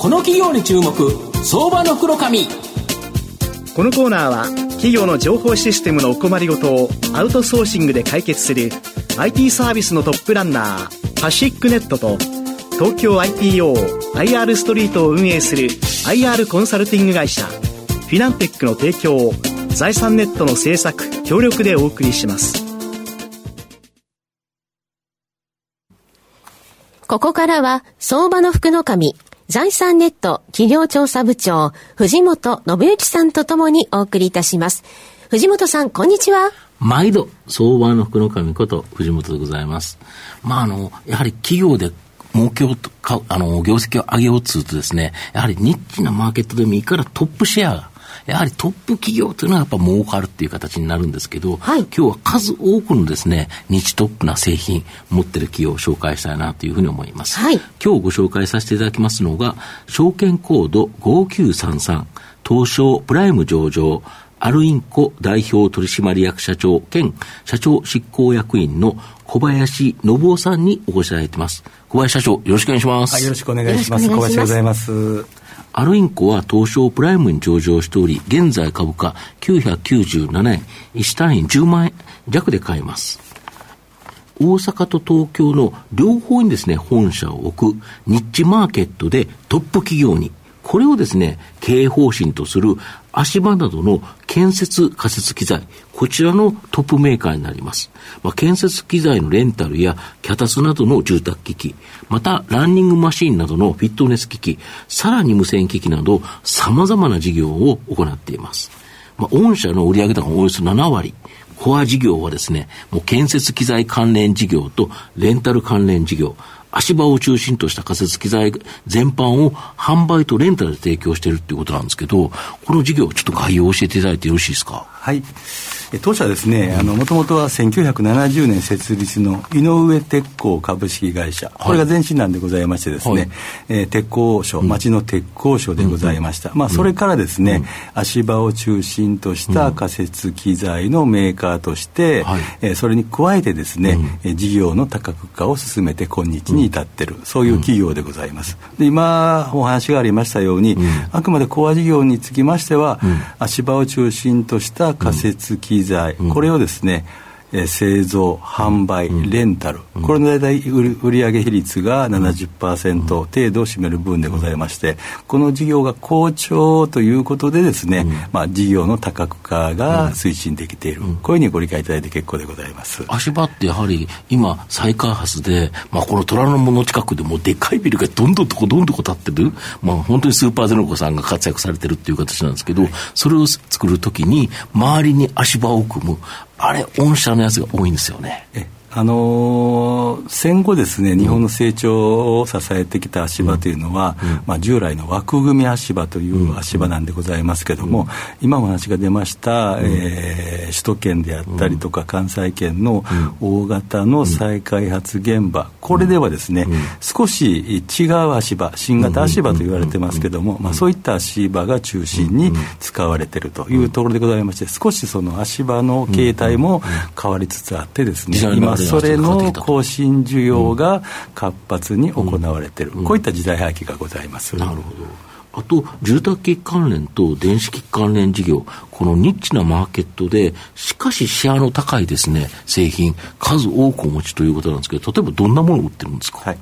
この企業に注目相場の袋紙このコーナーは企業の情報システムのお困りごとをアウトソーシングで解決する IT サービスのトップランナーパシックネットと東京 IPOIR ストリートを運営する IR コンサルティング会社フィナンテックの提供を財産ネットの制作協力でお送りします。ここからは相場の福の神財産ネット企業調査部長藤本信之さんとともにお送りいたします。藤本さんこんにちは。毎度相場の福の神こと藤本でございます。まああのやはり企業で儲けをとか、あの、業績を上げようとするとですね、やはりニッチなマーケットでもいいからトップシェアがやはりトップ企業というのはやっぱ儲かるっていう形になるんですけど、はい、今日は数多くのですね、日トップな製品持ってる企業を紹介したいなというふうに思います。はい、今日ご紹介させていただきますのが、証券コード5933、東証プライム上場、アルインコ代表取締役社長兼社長執行役員の小林信夫さんにお越しいただいてます。小林社長、よろしくお願いします。はい、よろしくお願いします。小林でございます。アルインコは東証プライムに上場しており、現在株価997円、1単位10万円弱で買えます。大阪と東京の両方にですね、本社を置くニッチマーケットでトップ企業にこれをですね、経営方針とする足場などの建設仮設機材、こちらのトップメーカーになります。まあ、建設機材のレンタルや脚立などの住宅機器、またランニングマシンなどのフィットネス機器、さらに無線機器など様々な事業を行っています。まあ、御社の売上高のおよそ7割、コア事業はですね、もう建設機材関連事業とレンタル関連事業、足場を中心とした仮設機材全般を販売とレンタルで提供しているということなんですけど、この事業、ちょっと概要を教えていただいてよろしいですか？はい。当社はですね、もともとは1970年設立の井上鉄工株式会社、これが前身なんでございましてですね、はい、えー、鉄工所、町の鉄工所でございました。うん、まあ、それからですね、うん、足場を中心とした仮設機材のメーカーとして、はい、えー、それに加えてですね、うん、事業の多角化を進めて今日に至っている、そういう企業でございます。で今、お話がありましたように、あくまでコア事業につきましては、足場を中心とした仮設機材、これをですね、えー、製造、販売、レンタル、これの大体売上比率が70%程度を占める分でございまして、この事業が好調ということでですね、まあ、事業の多角化が推進できている、こういうふうにご理解いただいて結構でございます。足場ってやはり今、再開発で、まあ、この虎ノ門の近くでもでっかいビルがどんどんとこどんどんこ建ってる、まあ、本当にスーパーゼノコさんが活躍されてるっていう形なんですけど、それを作るときに、周りに足場を組む、あれ、御社のやつが多いんですよね。あのー、戦後ですね、日本の成長を支えてきた足場というのは、うん、まあ、従来の枠組み足場という足場なんでございますけれども、うん、今お話が出ました、うん、えー、首都圏であったりとか、関西圏の大型の再開発現場、これではですね、少し違う足場、新型足場と言われてますけれども、まあ、そういった足場が中心に使われているというところでございまして、少しその足場の形態も変わりつつあってですね、今それの更新需要が活発に行われている、うん、こういった時代背景がございます。なるほど。あと、住宅機器関連と電子機器関連事業、このニッチなマーケットで、しかしシェアの高いですね、製品、数多くお持ちということなんですけど、例えばどんなものを売ってるんですか、はい、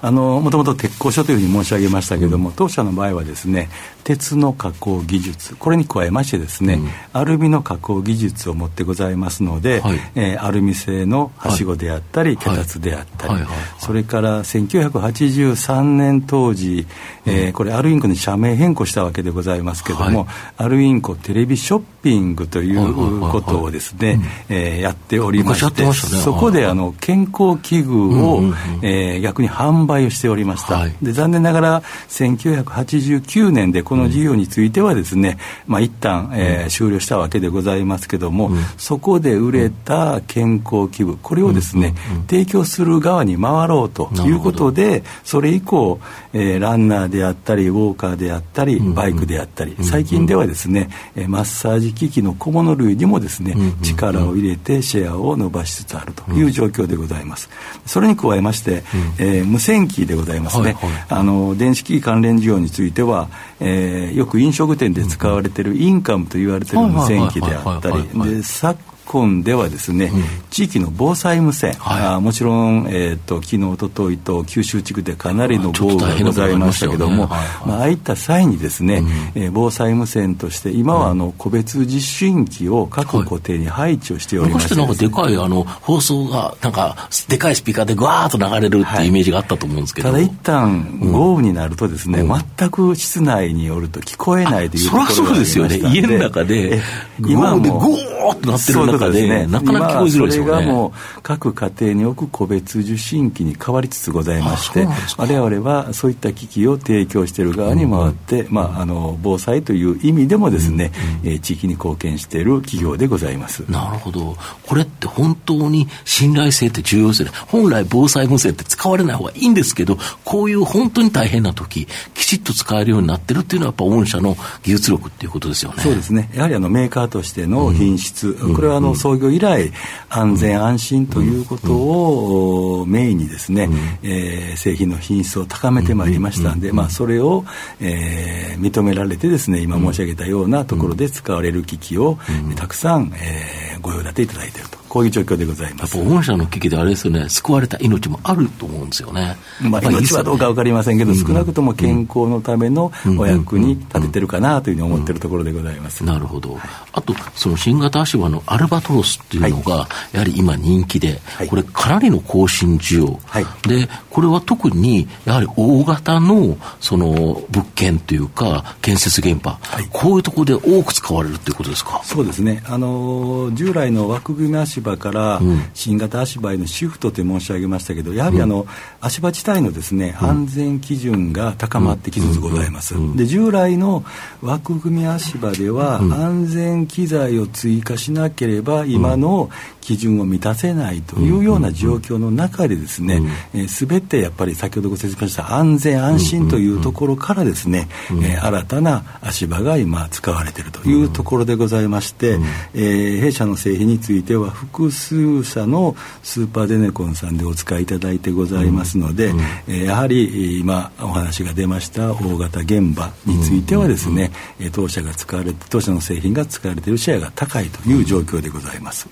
あのもともと鉄工所というふうに申し上げましたけれども、うん、当社の場合はですね、鉄の加工技術、これに加えましてですね、うん、アルミの加工技術を持ってございますので、はい、えー、アルミ製のはしごであったり、脚立であったり、それから1983年当時、えー、これ、アルインクに社名変更したわけでございますけれども、はい、アルインコテレビショッピングということをですね、えやっておりまして、ね、そこであの健康器具を、えー、逆に販売をしておりました、はい、で残念ながら1989年でこの事業についてはですね、まあ一旦、えー、終了したわけでございますけれども、そこで売れた健康器具これをですね、提供する側に回ろうということでそれ以降、えー、ランナーであったりウォーカーであったり、バイクであったり、最近ではですね、マッサージ機器の小物類にもですね、力を入れてシェアを伸ばしつつあるという状況でございます。それに加えまして、えー、無線機でございますね、あの電子機器関連事業については、えー、よく飲食店で使われているインカムと言われている無線機であったり、で昨今ではですね、うん、地域の防災無線、はい、あもちろん、えーと、昨日おとといと九州地区でかなりの豪雨がございましたけども、ねはいはい、まあ、ああいった際にですね、うん、えー、防災無線として今はあの個別受信機を各固定に配置をしておりまして、ね、昔なんかでかいあの放送がなんかでかいスピーカーでぐわーっと流れるっていうイメージがあったと思うんですけど、ただ一旦豪雨になるとですね、うん、全く室内によると聞こえないというところがありましたそりゃそうですよね。家の中で今もゴーっとなってる中で、ね、なかなか聞こえづらいですよね。それがもう各家庭に置く個別受信機に変わりつつございまして、我々はそういった機器を提供している側に回って、うん、まあ、あの防災という意味でもですね、うん、えー、地域に貢献している企業でございます。なるほど。これって本当に信頼性って重要ですよね。本来防災無線って使われない方がいいんですけど、こういう本当に大変な時、きちっと使えるようになってるっていうのはやっぱ御社の技術力っていうことですよね。そうですね。やはりあのメーカーとしての品質、うん、これはあの創業以来安全安心ということをメインにですね、えー、製品の品質を高めてまいりましたんで、まあ、それを、えー、認められてですね今申し上げたようなところで使われる機器を、たくさん、えー、ご用立ていただいていると。こういう状況でございます。御社の危機であれですよね、救われた命もあると思うんですよね。まあ、命はどうか分かりませんけど、少なくとも健康のためのお役に立ててるかなというふうに思っているところでございます。なるほど。あと、その新型足場のアルバトロスっていうのが、やはり今人気で、これかなりの更新需要。で、これは特に、やはり大型の、その、物件というか、建設現場、こういうところで多く使われるということですか？そうですね。あの、従来の枠組み足場から新型足場へのシフトと申し上げましたけどやはりあの、足場自体のですね、安全基準が高まってきつつございます、で従来の枠組み足場では、安全機材を追加しなければ今の基準を満たせないというような状況の中でですね、すべ、てやっぱり先ほどご説明した安全安心というところからですね、え新たな足場が今使われているというところでございまして、え弊社の製品については複数社のスーパーデネコンさんでお使いいただいてございますので、えやはり今お話が出ました大型現場についてはですね、当社が使われ当社の製品が使われているシェアが高いという状況でございます。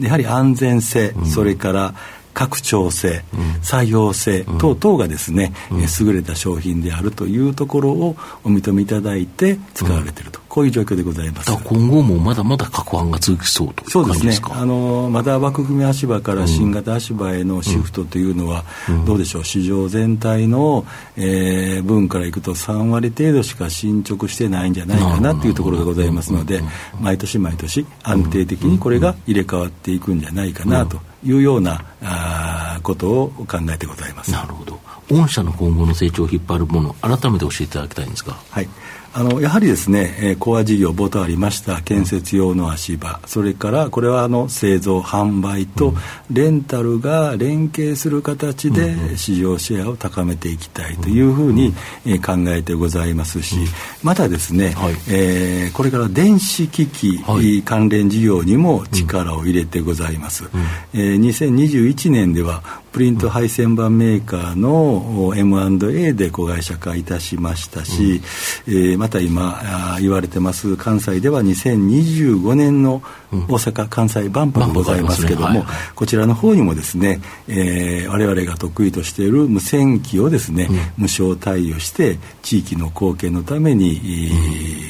やはり安全性、それから拡張性、作業性等々がですね、優れた商品であるというところをお認めいただいて使われていると、こういう状況でございます。今後もまだまだ各案が続きそうとそうですね。あのまだ枠組み足場から新型足場へのシフトというのは、どうでしょう？市場全体の、えー、分からいくと3割程度しか進捗してないんじゃないかなというところでございますので、毎年毎年安定的にこれが入れ替わっていくんじゃないかなというようなあことを考えてございます。なるほど。御社の今後の成長を引っ張るもの、改めて教えていただきたいんですが。はい。あのやはりですね、えー、コア事業冒頭ありました建設用の足場、それからこれはあの製造販売とレンタルが連携する形で市場シェアを高めていきたいというふうに、えー、考えてございますし、またですね、はい、えー、これから電子機器、はい、関連事業にも力を入れてございます、うん、えー、2021年ではプリント配線板メーカーの M&A で子会社化いたしましたし、うん、えー、また今言われてます関西では2025年の大阪・関西万博ございますけども、うんこちらの方にもですね、えー、我々が得意としている無線機をですね、うん、無償対応して地域の貢献のために、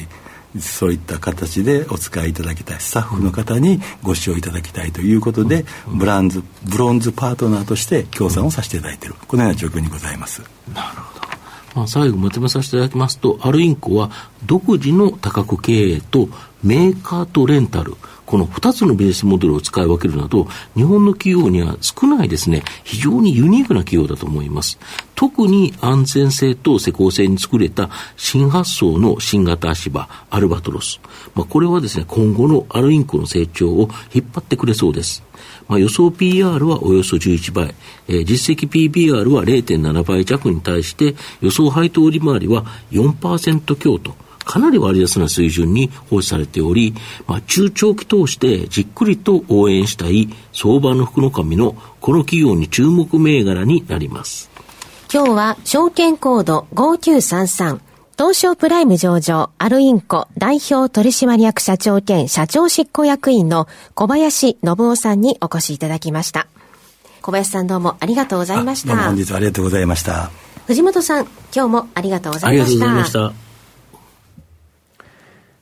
うんそういった形でお使いいただきたいスタッフの方にご使用いただきたいということで、ブランズブロンズパートナーとして協賛をさせていただいているこのような状況にございます。なるほど、まあ、最後まとめさせていただきますとアルインコは独自の多角経営とメーカーとレンタルこの2つのビジネスモデルを使い分けるなど、日本の企業には少ないですね、非常にユニークな企業だと思います。特に安全性と施工性に作れた新発想の新型足場、アルバトロス。まあ、これはですね、今後のアルインコの成長を引っ張ってくれそうです。まあ、予想 PR はおよそ11倍、えー、実績 PBR は0.7倍弱に対して、予想配当利回りは4%強と、かなり割安な水準に放置されており、まあ、中長期通してじっくりと応援したい相場の福の神のこの企業に注目銘柄になります。今日は証券コード5933東証プライム上場、アルインコ代表取締役社長兼社長執行役員の小林信夫さんにお越しいただきました。小林さんどうもありがとうございました。本日はありがとうございました。藤本さん、今日もありがとうございました。ありがとうございました。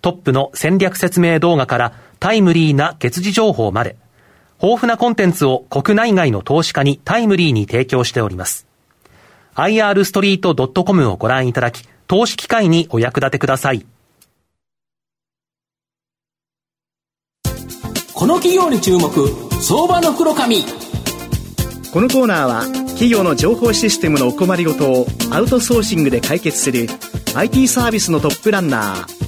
トップの戦略説明動画からタイムリーな月次情報まで、豊富なコンテンツを国内外の投資家にタイムリーに提供しております。irstreet.com をご覧いただき、投資機会にお役立てください。この企業に注目、相場の黒髪。このコーナーは、企業の情報システムのお困りごとをアウトソーシングで解決する IT サービスのトップランナー、